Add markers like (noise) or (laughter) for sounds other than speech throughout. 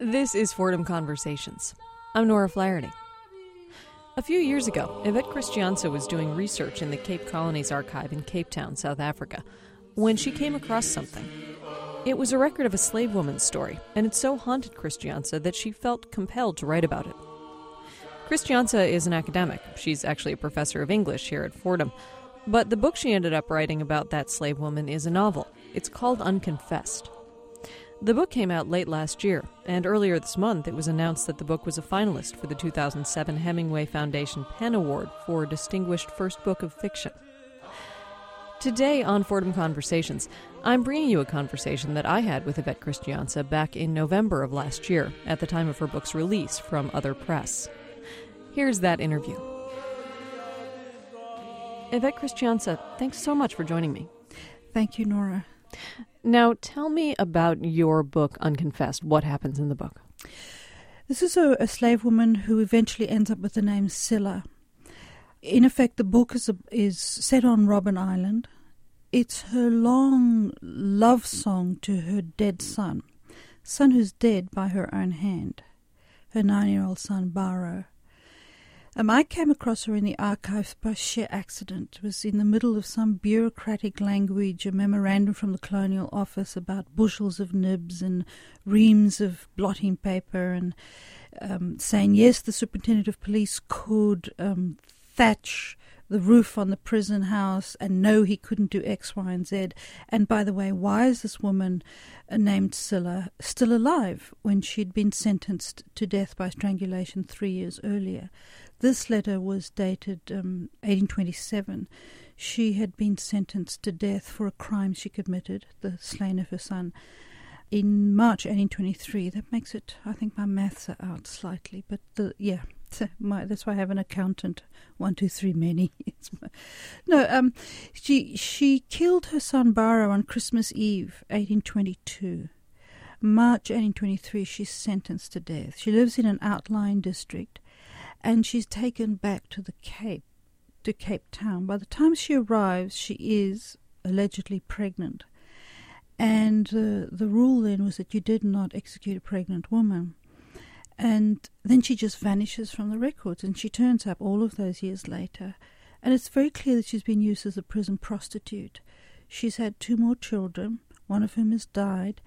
This is Fordham Conversations. I'm Nora Flaherty. A few years ago, Yvette Christianse was doing research in the Cape Colonies Archive in Cape Town, South Africa, when she came across something. It was a record of a slave woman's story, and it so haunted Christianse that she felt compelled to write about it. Christianse is an academic. She's actually a professor of English here at Fordham. But the book she ended up writing about that slave woman is a novel. It's called Unconfessed. The book came out late last year, and earlier this month it was announced that the book was a finalist for the 2007 Hemingway Foundation PEN Award for Distinguished First Book of Fiction. Today on Fordham Conversations, I'm bringing you a conversation that I had with Yvette Christianse back in November of last year, at the time of her book's release from Other Press. Here's that interview. Yvette Christianse, thanks so much for joining me. Thank you, Nora. Now, tell me about your book, Unconfessed. What happens in the book? This is a, a slave woman who eventually ends up with the name Scylla. In effect, the book is, a, is set on Robben Island. It's her long love song to her dead son, son who's dead by her own hand, her nine year old son, Baro. Um, I came across her in the archives by sheer accident. It was in the middle of some bureaucratic language, a memorandum from the Colonial Office about bushels of nibs and reams of blotting paper, and um, saying yes, the superintendent of police could um, thatch the roof on the prison house and no, he couldn't do X, Y, and Z. And by the way, why is this woman uh, named Scylla still alive when she'd been sentenced to death by strangulation three years earlier? This letter was dated um, 1827. She had been sentenced to death for a crime she committed, the slaying of her son, in March 1823. That makes it, I think my maths are out slightly, but the, yeah, my, that's why I have an accountant. One, two, three, many. (laughs) no, um, she she killed her son Baro on Christmas Eve, 1822. March 1823, she's sentenced to death. She lives in an outlying district and she's taken back to the Cape, to Cape Town. By the time she arrives, she is allegedly pregnant. And uh, the rule then was that you did not execute a pregnant woman. And then she just vanishes from the records, and she turns up all of those years later. And it's very clear that she's been used as a prison prostitute. She's had two more children, one of whom has died,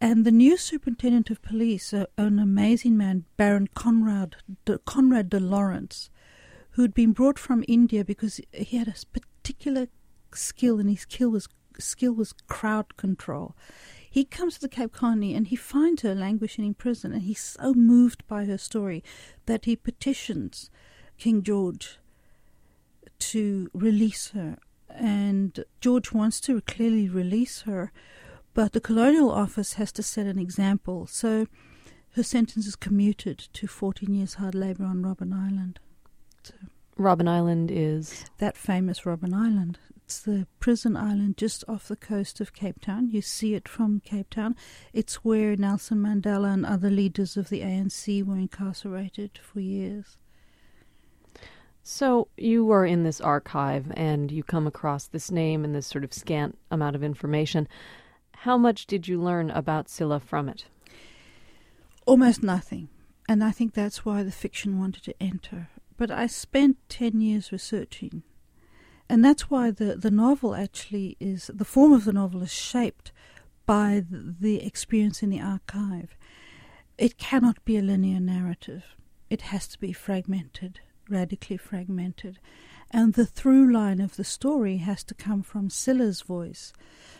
and the new superintendent of police, uh, an amazing man, Baron Conrad de, Conrad de Lawrence, who'd been brought from India because he had a particular skill, and his skill was skill was crowd control. He comes to the Cape Colony and he finds her languishing in prison, and he's so moved by her story that he petitions King George to release her. And George wants to clearly release her, but the Colonial Office has to set an example. So her sentence is commuted to 14 years hard labour on Robben Island. So Robben Island is? That famous Robben Island. It's the prison island just off the coast of Cape Town. You see it from Cape Town. It's where Nelson Mandela and other leaders of the ANC were incarcerated for years. So you were in this archive and you come across this name and this sort of scant amount of information. How much did you learn about Scylla from it? Almost nothing. And I think that's why the fiction wanted to enter. But I spent 10 years researching. And that's why the, the novel actually is, the form of the novel is shaped by the, experience in the archive. It cannot be a linear narrative, it has to be fragmented, radically fragmented. And the through line of the story has to come from Scylla's voice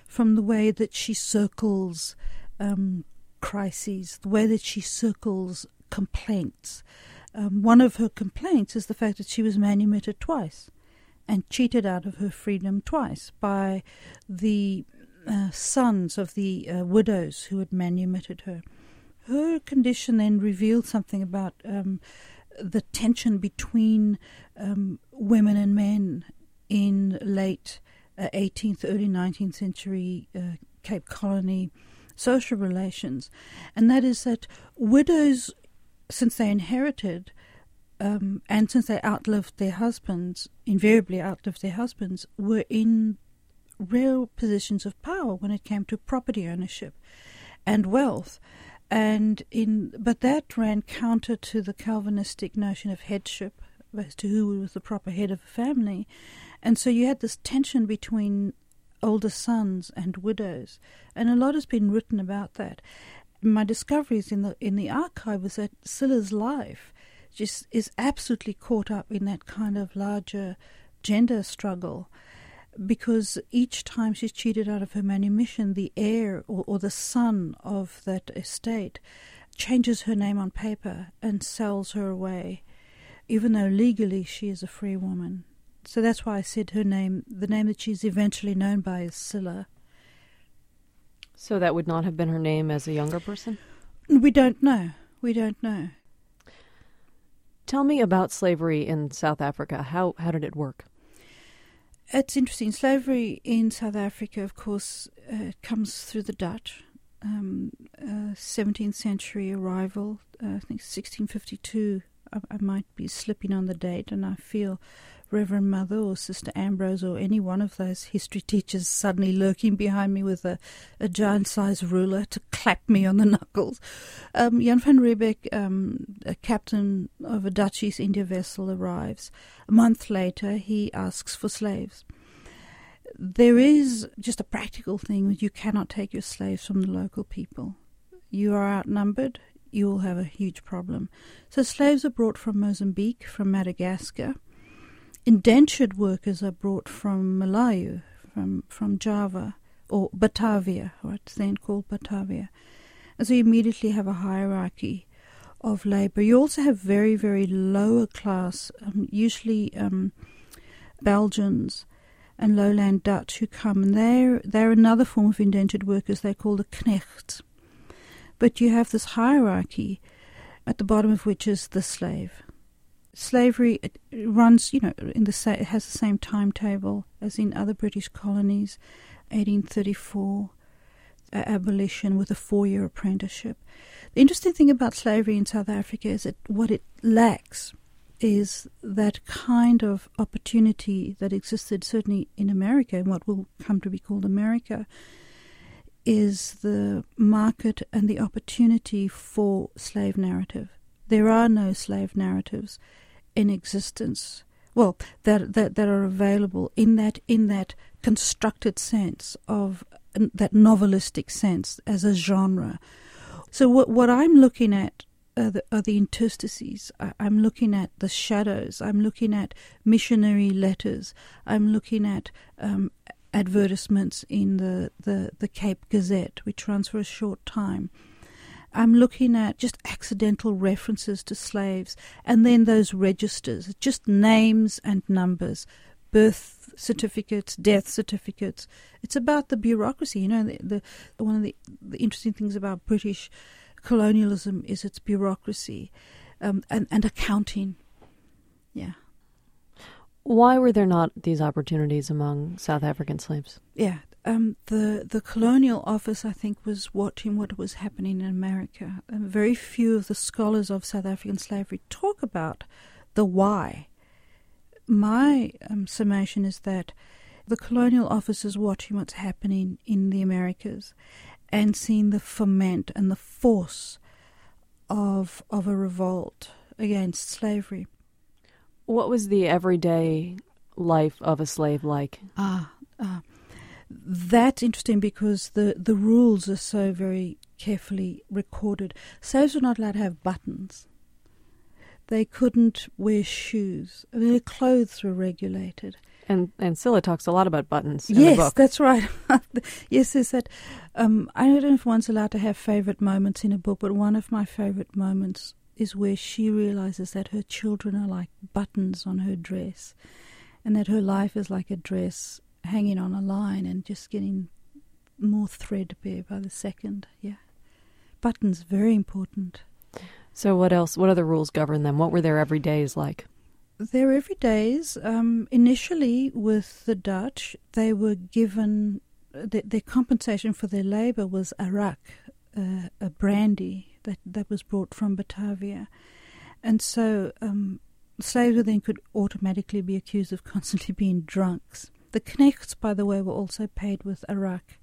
from the way that she circles um, crises, the way that she circles complaints. Um, one of her complaints is the fact that she was manumitted twice and cheated out of her freedom twice by the uh, sons of the uh, widows who had manumitted her. Her condition then revealed something about um, the tension between um, women and men in late uh, 18th, early 19th century uh, Cape Colony social relations, and that is that widows, since they inherited um, and since they outlived their husbands, invariably outlived their husbands, were in real positions of power when it came to property ownership and wealth. and in but that ran counter to the Calvinistic notion of headship as to who was the proper head of a family, and so you had this tension between older sons and widows, and a lot has been written about that. My discoveries in the in the archive was that Scylla's life just is absolutely caught up in that kind of larger gender struggle because each time she's cheated out of her manumission, the heir or, or the son of that estate changes her name on paper and sells her away, even though legally she is a free woman. So that's why I said her name, the name that she's eventually known by is Scylla. So that would not have been her name as a younger person? We don't know. We don't know. Tell me about slavery in South Africa. How how did it work? It's interesting. Slavery in South Africa, of course, uh, comes through the Dutch. Um, uh, 17th century arrival, uh, I think 1652. I, I, might be slipping on the date, and I feel Reverend Mother or Sister Ambrose or any one of those history teachers suddenly lurking behind me with a, a giant sized ruler to clap me on the knuckles. Um, Jan van Riebeeck, um, a captain of a Dutch East India vessel, arrives. A month later, he asks for slaves. There is just a practical thing you cannot take your slaves from the local people. You are outnumbered, you will have a huge problem. So slaves are brought from Mozambique, from Madagascar indentured workers are brought from Malayu, from, from Java, or Batavia, what's then called Batavia. And so you immediately have a hierarchy of labour. You also have very, very lower class, um, usually um, Belgians and lowland Dutch who come, and they're, they're another form of indentured workers. They're called the knechts. But you have this hierarchy at the bottom of which is the slave slavery runs, you know, in the sa- it has the same timetable as in other British colonies, 1834 uh, abolition with a four-year apprenticeship. The interesting thing about slavery in South Africa is that what it lacks is that kind of opportunity that existed certainly in America, in what will come to be called America, is the market and the opportunity for slave narrative. There are no slave narratives in existence. Well, that that that are available in that in that constructed sense of that novelistic sense as a genre. So what what I'm looking at are the, are the interstices. I, I'm looking at the shadows. I'm looking at missionary letters. I'm looking at um, advertisements in the, the, the Cape Gazette, which runs for a short time. I'm looking at just accidental references to slaves and then those registers, just names and numbers, birth certificates, death certificates. It's about the bureaucracy. You know, the, the one of the, the interesting things about British colonialism is its bureaucracy um, and, and accounting. Yeah. Why were there not these opportunities among South African slaves? Yeah, um, the the colonial office, I think, was watching what was happening in America. And very few of the scholars of South African slavery talk about the why. My um, summation is that the colonial office is watching what's happening in the Americas and seeing the ferment and the force of of a revolt against slavery. What was the everyday life of a slave like? Ah, ah that's interesting because the, the rules are so very carefully recorded. Slaves were not allowed to have buttons. They couldn't wear shoes. I mean, their clothes were regulated. And and Scylla talks a lot about buttons. yes, that's right. (laughs) yes, there's that. Um, I don't know if one's allowed to have favorite moments in a book, but one of my favorite moments is where she realizes that her children are like buttons on her dress, and that her life is like a dress hanging on a line and just getting more threadbare by the second. Yeah, buttons very important. So what else? What other rules govern them? What were their everydays like? Their everydays, um, initially with the Dutch, they were given the, their compensation for their labour was arak, uh, a brandy that that was brought from Batavia, and so um, slaves then could automatically be accused of (laughs) constantly being drunks. The knechts, by the way, were also paid with arak.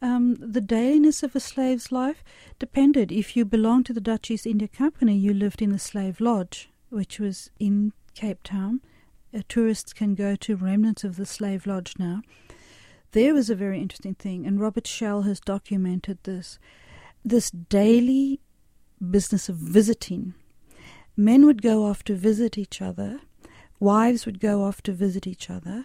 Um, the dailiness of a slave's life depended. If you belonged to the Dutch East India Company, you lived in the slave lodge, which was in Cape Town. Uh, tourists can go to remnants of the slave lodge now. There was a very interesting thing, and Robert Shell has documented this. This daily business of visiting. Men would go off to visit each other, wives would go off to visit each other,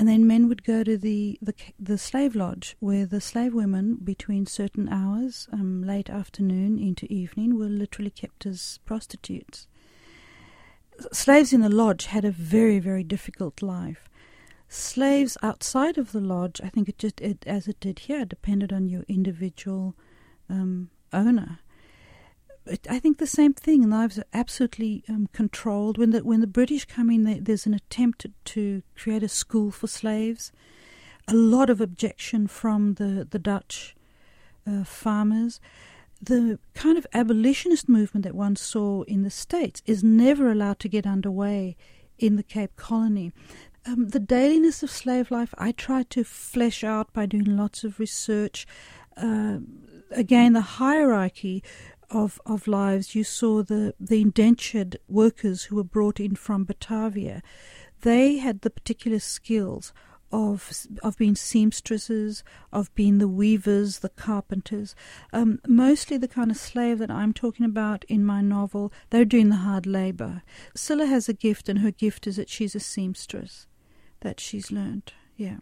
and then men would go to the, the, the slave lodge where the slave women, between certain hours, um, late afternoon into evening, were literally kept as prostitutes. Slaves in the lodge had a very, very difficult life. Slaves outside of the lodge, I think it just, it, as it did here, depended on your individual um, owner. I think the same thing. Lives are absolutely um, controlled. When the when the British come in, there's an attempt to, to, create a school for slaves. A lot of objection from the the Dutch uh, farmers. The kind of abolitionist movement that one saw in the states is never allowed to get underway in the Cape Colony. Um, the dailiness of slave life, I tried to flesh out by doing lots of research. Uh, again, the hierarchy of, of lives, you saw the, the indentured workers who were brought in from Batavia. They had the particular skills of of being seamstresses, of being the weavers, the carpenters. Um, mostly the kind of slave that I'm talking about in my novel, they're doing the hard labor. Scylla has a gift, and her gift is that she's a seamstress, that she's learned. Yeah.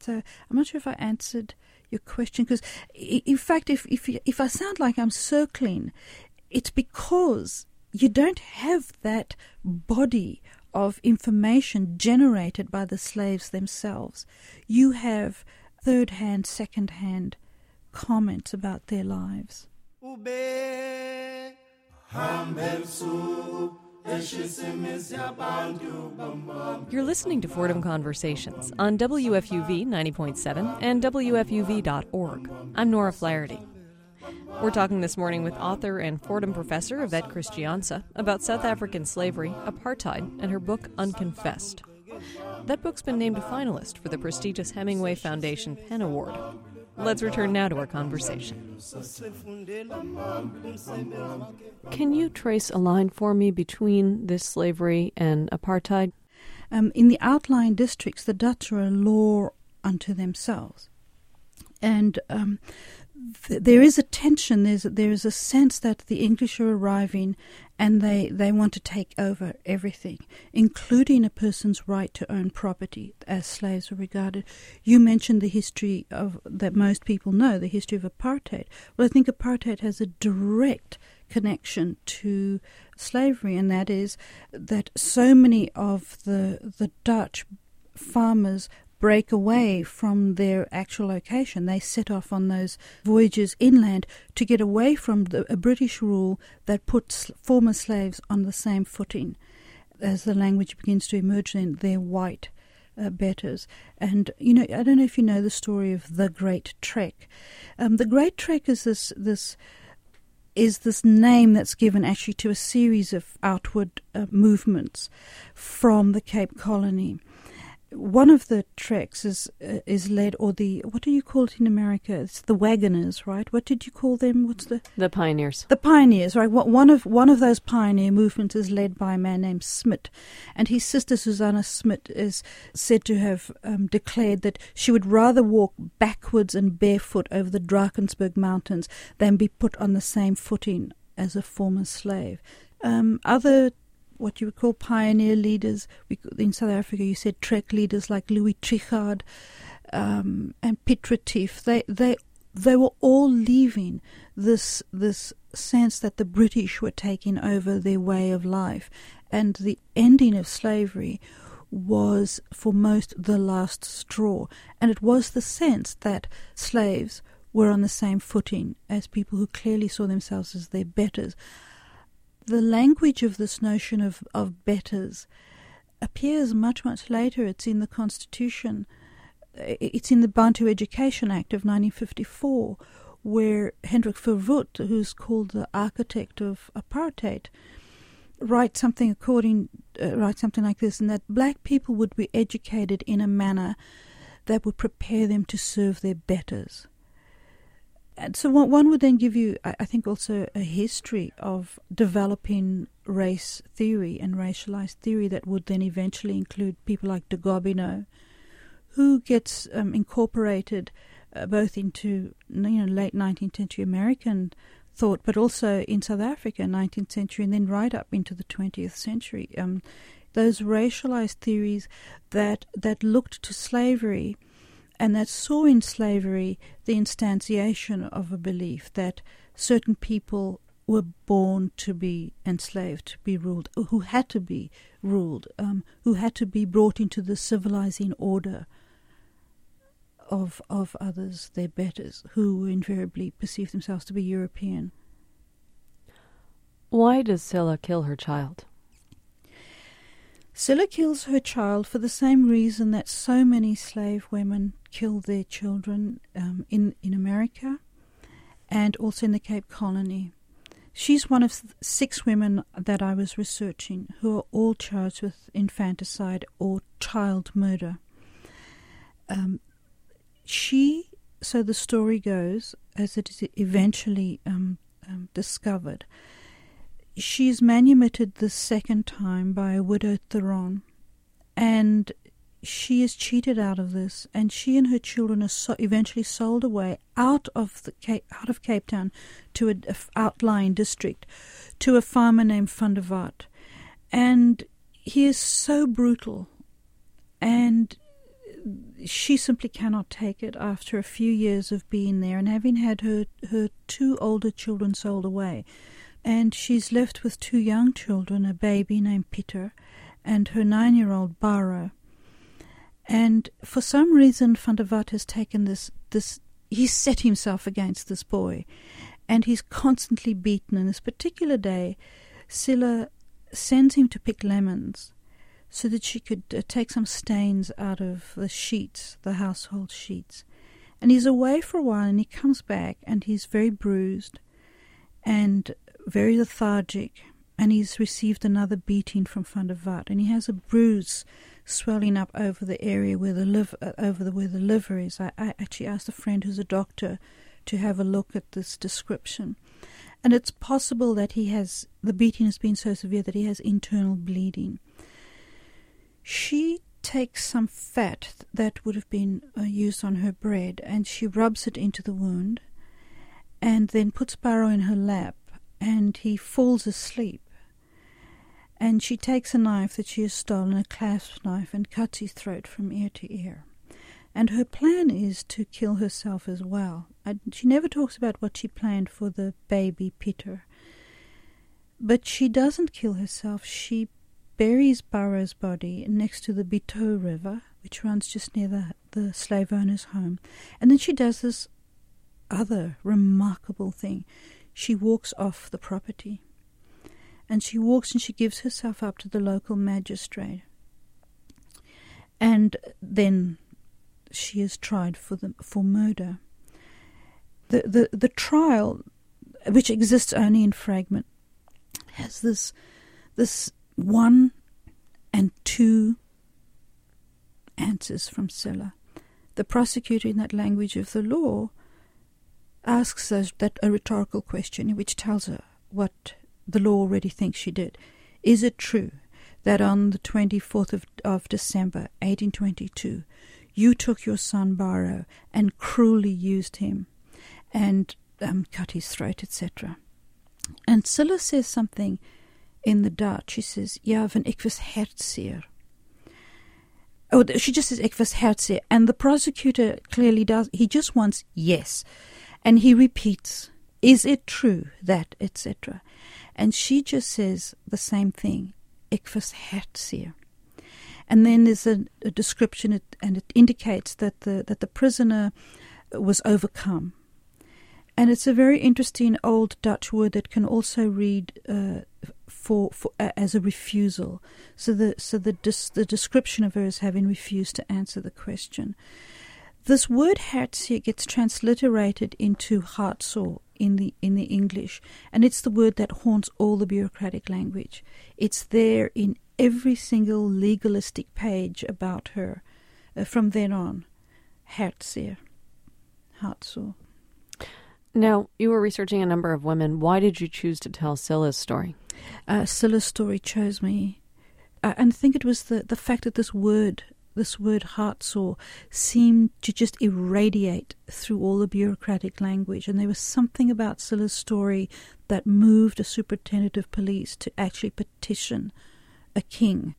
So I'm not sure if I answered your question because, in fact, if if if I sound like I'm circling, it's because you don't have that body of information generated by the slaves themselves. You have third hand, second hand comments about their lives. You're listening to Fordham Conversations on WFUV 90.7 and WFUV.org. I'm Nora Flaherty. We're talking this morning with author and Fordham professor Yvette Christianse about South African slavery, apartheid, and her book Unconfessed. That book's been named a finalist for the prestigious Hemingway Foundation PEN Award. Let's return now to our conversation. Can you trace a line for me between this slavery and apartheid? Um, in the outlying districts, the Dutch are a law unto themselves. And um, there is a tension. There's there is a sense that the English are arriving, and they they want to take over everything, including a person's right to own property, as slaves were regarded. You mentioned the history of that most people know, the history of apartheid. Well, I think apartheid has a direct connection to slavery, and that is that so many of the the Dutch farmers break away from their actual location. They set off on those voyages inland to get away from the, a British rule that puts former slaves on the same footing as the language begins to emerge. Then they're white. Uh, betters. And you know, I don't know if you know the story of the Great Trek. Um, the Great Trek is this this is this name that's given actually to a series of outward uh, movements from the Cape Colony one of the treks is uh, is led, or the what do you call it in America? It's the wagoners, right? What did you call them? What's the the pioneers? The pioneers, right? One of one of those pioneer movements is led by a man named Smith, and his sister Susanna Smith is said to have um, declared that she would rather walk backwards and barefoot over the Drakensberg Mountains than be put on the same footing as a former slave. Um, other what you would call pioneer leaders. We, in South Africa, you said trek leaders like Louis Trichardt um, and Piet Retief. They they they were all leaving this this sense that the British were taking over their way of life, and the ending of slavery was for most the last straw, and it was the sense that slaves were on the same footing as people who clearly saw themselves as their betters the language of this notion of, of betters appears much, much later. It's in the Constitution, it's in the Bantu Education Act of 1954, where Hendrik Verwoerd, who's called the architect of apartheid, writes something according uh, writes something like this, and that black people would be educated in a manner that would prepare them to serve their betters. And so one, would then give you, I, I think, also a history of developing race theory and racialized theory that would then eventually include people like de Gobineau, who gets um, incorporated uh, both into you know late 19th century American thought, but also in South Africa, 19th century, and then right up into the 20th century. Um, those racialized theories that that looked to slavery and that saw in slavery the instantiation of a belief that certain people were born to be enslaved, to be ruled, who had to be ruled, um, who had to be brought into the civilizing order of of others, their betters, who invariably perceived themselves to be European. Why does Scylla kill her child? Scylla kills her child for the same reason that so many slave women kill their children um, in in America and also in the Cape Colony. She's one of six women that I was researching who are all charged with infanticide or child murder. Um, she, so the story goes, as it is eventually um, um, discovered, she is manumitted the second time by a widow Theron, and she is cheated out of this, and she and her children are so eventually sold away out of the Cape, out of Cape Town to an outlying district to a farmer named Van der Walt, and he is so brutal, and she simply cannot take it after a few years of being there and having had her her two older children sold away, and she's left with two young children, a baby named Peter, and her nine-year-old Barrow and for some reason, Van der has taken this, this, he's set himself against this boy. And he's constantly beaten. And this particular day, Scylla sends him to pick lemons so that she could uh, take some stains out of the sheets, the household sheets. And he's away for a while and he comes back and he's very bruised and very lethargic. And he's received another beating from Van der. And he has a bruise swelling up over the area where the liver, uh, over the where the liver is. I, I actually asked a friend who's a doctor to have a look at this description, and it's possible that he has the beating has been so severe that he has internal bleeding. She takes some fat that would have been uh, used on her bread and she rubs it into the wound and then puts Barrow in her lap and he falls asleep and she takes a knife that she has stolen, a clasp knife, and cuts his throat from ear to ear. And her plan is to kill herself as well. I, she never talks about what she planned for the baby Peter. But she doesn't kill herself. She buries Barrow's body next to the Bitou River, which runs just near the, the slave owner's home. And then she does this other remarkable thing. She walks off the property and she walks and she gives herself up to the local magistrate. And then she is tried for the for murder. The the the trial, which exists only in fragment, has this this one and two answers from Scylla. The prosecutor, in that language of the law, asks us that a rhetorical question, which tells her what the law already thinks she did. Is it true that on the 24th of, of December, 1822, you took your son Barrow and cruelly used him and um, cut his throat, etc.? And Scylla says something in the Dutch. She says, Ja, van ik was hertzeer. Oh, she just says, ik was hertzeer. And the prosecutor clearly does, he just wants yes. And he repeats, is it true that, etc.? And she just says the same thing. Ik was hertzeer. And then there's a, a description, and it indicates that the that the prisoner was overcome. And it's a very interesting old Dutch word that can also read uh, for, for uh, as a refusal. So the so the the description of her as having refused to answer the question. This word hertzeer gets transliterated into heart sore in the in the English, and it's the word that haunts all the bureaucratic language. It's there in every single legalistic page about her uh, from then on. Heart sore. Now, you were researching a number of women. Why did you choose to tell Scylla's story? Uh, Scylla's story chose me. Uh, and I think it was the, the fact that this word, this word heart sore, seemed to just irradiate through all the bureaucratic language. And there was something about Scylla's story that moved a superintendent of police to actually petition a king.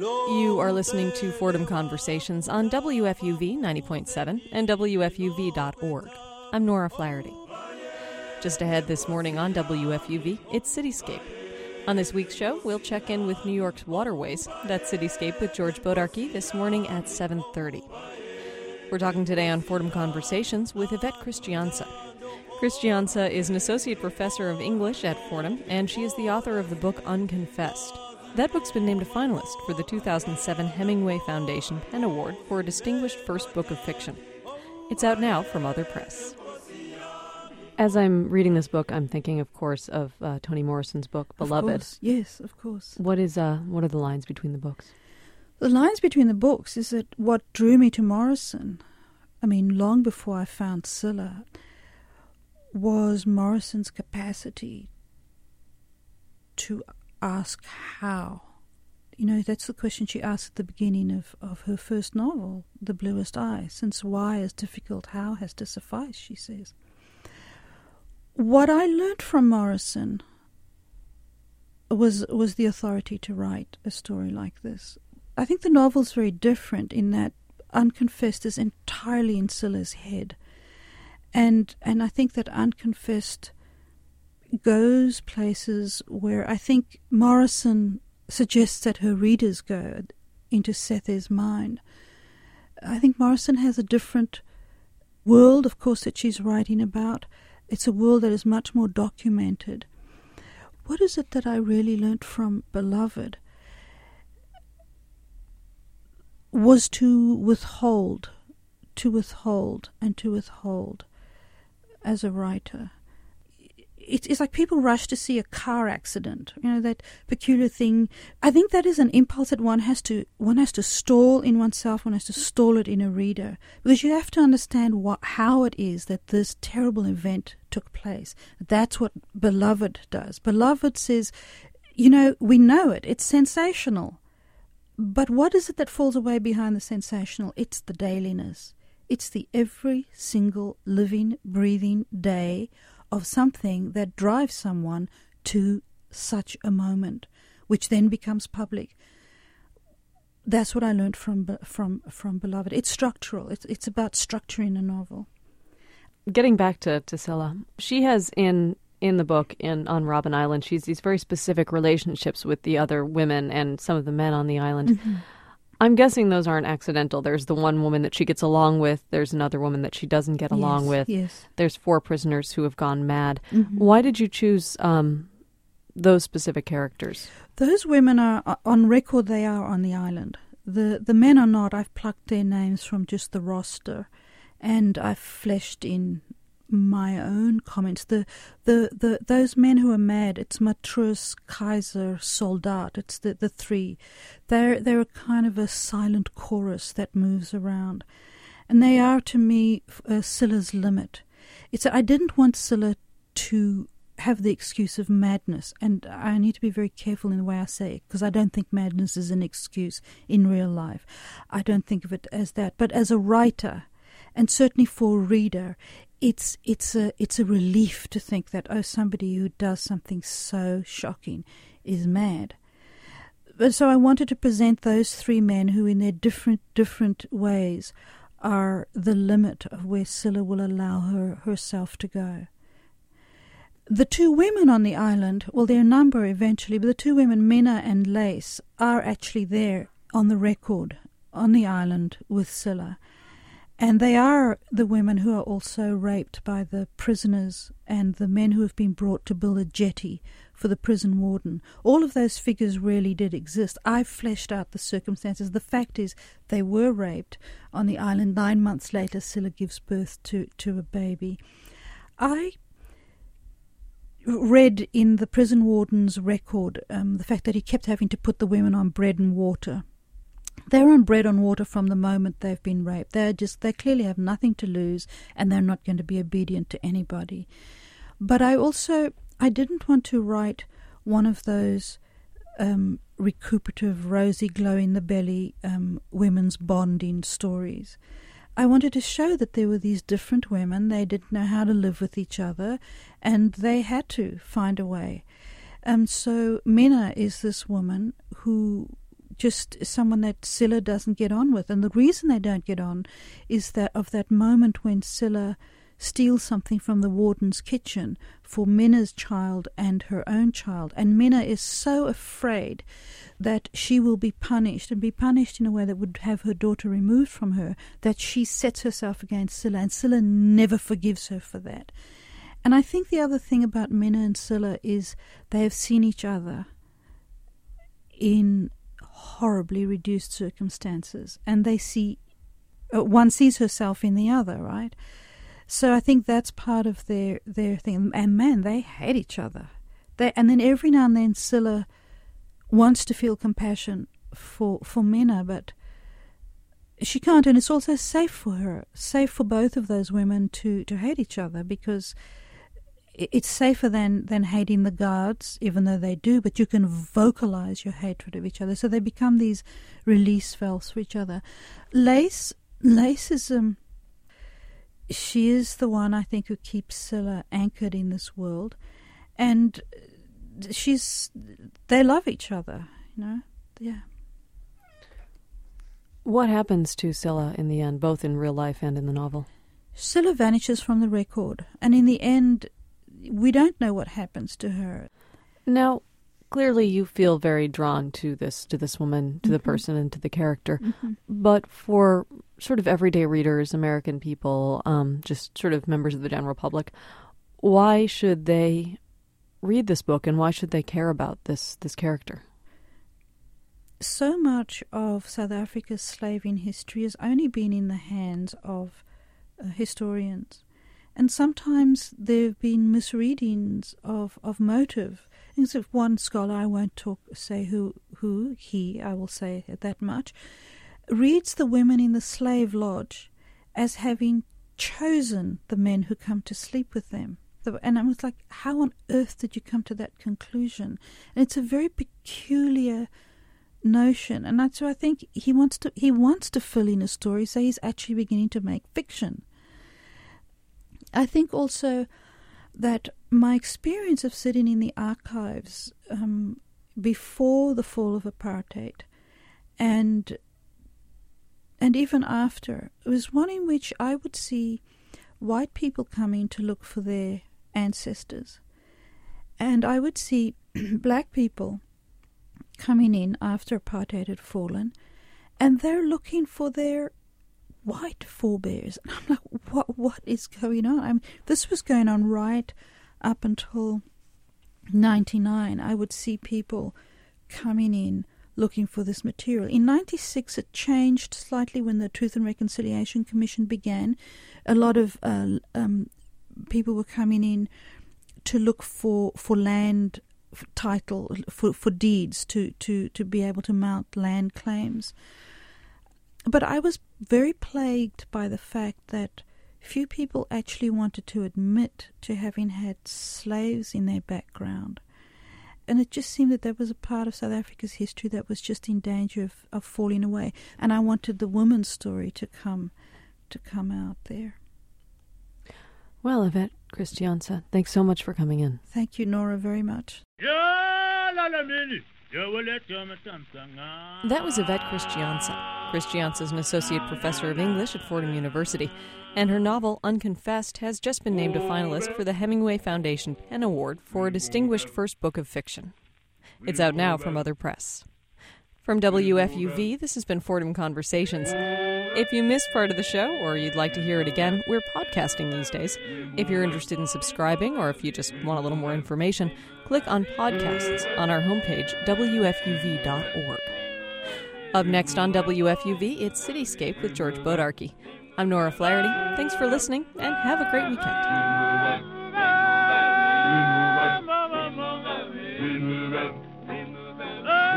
You are listening to Fordham Conversations on WFUV 90.7 and WFUV.org. I'm Nora Flaherty. Just ahead this morning on WFUV, it's Cityscape. On this week's show, we'll check in with New York's waterways. That's Cityscape with George Bodarky this morning at 7:30. We're talking today on Fordham Conversations with Yvette Christianse. Christianse is an associate professor of English at Fordham, and she is the author of the book Unconfessed. That book's been named a finalist for the 2007 Hemingway Foundation PEN Award for a distinguished first book of fiction. It's out now from Other Press. As I'm reading this book, I'm thinking, of course, of uh, Toni Morrison's book *Beloved*. Of yes, of course. What is uh, what are the lines between the books? The lines between the books is that what drew me to Morrison. I mean, long before I found Scylla, was Morrison's capacity to ask how. You know, that's the question she asked at the beginning of, of her first novel, The Bluest Eye. Since why is difficult, how has to suffice, she says. What I learned from Morrison was was the authority to write a story like this. I think the novel's very different in that Unconfessed is entirely in Scylla's head and and I think that unconfessed goes places where I think Morrison suggests that her readers go into Sethe's mind. I think Morrison has a different world, of course, that she's writing about. It's a world that is much more documented. What is it that I really learnt from Beloved? Was to withhold, to withhold, and to withhold as a writer. It's like people rush to see a car accident, you know, that peculiar thing. I think that is an impulse that one has to one has to stall in oneself, one has to stall it in a reader, because you have to understand what how it is that this terrible event took place. That's what Beloved does. Beloved says, you know, we know it. It's sensational. But what is it that falls away behind the sensational? It's the dailiness. It's the every single living, breathing day of something that drives someone to such a moment, which then becomes public. That's what I learned from from from Beloved. It's structural. It's it's about structuring a novel. Getting back to to Scylla, she has in in the book in on Robben Island, she's these very specific relationships with the other women and some of the men on the island. Mm-hmm. I'm guessing those aren't accidental. There's the one woman that she gets along with. There's another woman that she doesn't get along yes, with. Yes. There's four prisoners who have gone mad. Mm-hmm. Why did you choose um, those specific characters? Those women are on record. They are on the island. The the men are not. I've plucked their names from just the roster, and I've fleshed in my own comments. The, the, the those men who are mad, it's Matrus, Kaiser, Soldat, it's the, the three. They're they're a kind of a silent chorus that moves around. And they are to me uh, Scylla's limit. It's I didn't want Scylla to have the excuse of madness, and I need to be very careful in the way I say it because I don't think madness is an excuse in real life. I don't think of it as that, but as a writer, and certainly for a reader, it's it's a it's a relief to think that oh somebody who does something so shocking is mad. But so I wanted to present those three men who, in their different different ways, are the limit of where Scylla will allow her herself to go. The two women on the island, well, there are number eventually, but the two women, Minna and Lace, are actually there on the record on the island with Scylla. And they are the women who are also raped by the prisoners and the men who have been brought to build a jetty for the prison warden. All of those figures really did exist. I've fleshed out the circumstances. The fact is, they were raped on the island. Nine months later, Scylla gives birth to, to a baby. I read in the prison warden's record um, the fact that he kept having to put the women on bread and water they're on bread and water from the moment they've been raped. They're just they clearly have nothing to lose and they're not going to be obedient to anybody. But I also I didn't want to write one of those um, recuperative, rosy, glow in the belly um, women's bonding stories. I wanted to show that there were these different women. They didn't know how to live with each other, and they had to find a way. And um, so Minna is this woman who just someone that Scylla doesn't get on with. And the reason they don't get on is that of that moment when Scylla steals something from the warden's kitchen for Minna's child and her own child. And Minna is so afraid that she will be punished and be punished in a way that would have her daughter removed from her that she sets herself against Scylla. And Scylla never forgives her for that. And I think the other thing about Minna and Scylla is they have seen each other in horribly reduced circumstances, and they see uh, one sees herself in the other, right? So I think that's part of their their thing. And man, they hate each other. They and then every now and then Scylla wants to feel compassion for for Minna, but she can't. And it's also safe for her, safe for both of those women to to hate each other because it's safer than, than hating the guards, even though they do, but you can vocalize your hatred of each other. So they become these release valves for each other. Lace, Lace is, um, she is the one I think who keeps Scylla anchored in this world. And she's, they love each other, you know? Yeah. What happens to Scylla in the end, both in real life and in the novel? Scylla vanishes from the record, and in the end, we don't know what happens to her. Now, clearly you feel very drawn to this to this woman, to mm-hmm. the person and to the character. Mm-hmm. But for sort of everyday readers, American people, um, just sort of members of the general public, why should they read this book and why should they care about this this character? So much of South Africa's slaving history has only been in the hands of uh, historians. And sometimes there have been misreadings of, of motive. Of one scholar, I won't talk say who who he, I will say that much, reads the women in the slave lodge as having chosen the men who come to sleep with them. And I was like, how on earth did you come to that conclusion? And it's a very peculiar notion, and that's why I think he wants to he wants to fill in a story, so he's actually beginning to make fiction. I think also that my experience of sitting in the archives um, before the fall of apartheid and and even after was one in which I would see white people coming to look for their ancestors, and I would see (clears throat) black people coming in after apartheid had fallen, and they're looking for their white forebears. And I'm like, what what is going on? I mean, this was going on right up until 99. I would see people coming in looking for this material. In 96, it changed slightly when the Truth and Reconciliation Commission began. A lot of uh, um, people were coming in to look for, for land title, for, for deeds, to, to, to be able to mount land claims. But I was very plagued by the fact that few people actually wanted to admit to having had slaves in their background. And it just seemed that that was a part of South Africa's history that was just in danger of, of falling away. And I wanted the woman's story to come to come out there. Well, Yvette Christianse, thanks so much for coming in. Thank you, Nora, very much. That was Yvette Christianse. Christianse is an associate professor of English at Fordham University, and her novel Unconfessed has just been named a finalist for the Hemingway Foundation PEN Award for a distinguished first book of fiction. It's out now from other press. From WFUV, this has been Fordham Conversations. If you missed part of the show or you'd like to hear it again, we're podcasting these days. If you're interested in subscribing or if you just want a little more information, click on podcasts on our homepage, WFUV.org. Up next on WFUV, it's Cityscape with George Bodarky. I'm Nora Flaherty. Thanks for listening and have a great weekend.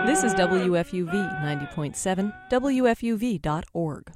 This is WFUV 90.7, WFUV.org.